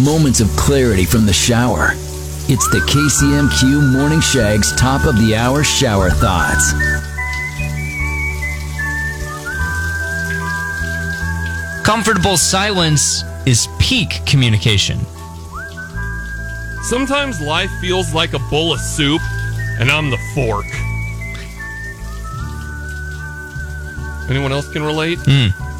Moments of clarity from the shower. It's the KCMQ Morning Shag's top of the hour shower thoughts. Comfortable silence is peak communication. Sometimes life feels like a bowl of soup, and I'm the fork. Anyone else can relate? Hmm.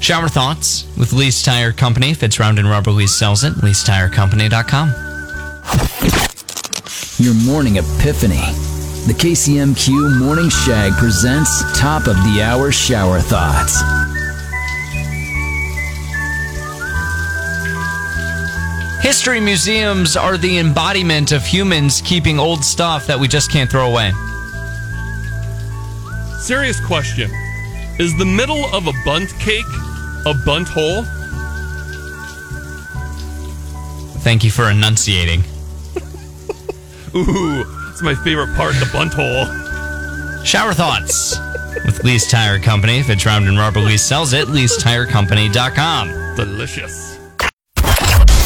Shower thoughts with Lease Tire Company. Fits round and rubber. Lease sells it. LeaseTireCompany.com. Your morning epiphany. The KCMQ Morning Shag presents top of the hour shower thoughts. History museums are the embodiment of humans keeping old stuff that we just can't throw away. Serious question. Is the middle of a Bundt cake a Bundt hole? Thank you for enunciating. Ooh, it's my favorite part, the Bundt hole. Shower thoughts with Lease Tire Company. If it's round and rubber. Lease sells it. LeaseTireCompany.com. Delicious.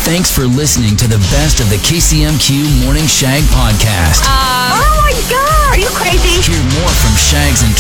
Thanks for listening to the best of the KCMQ Morning Shag podcast. Uh, oh my god! Are you crazy? Hear more from Shags and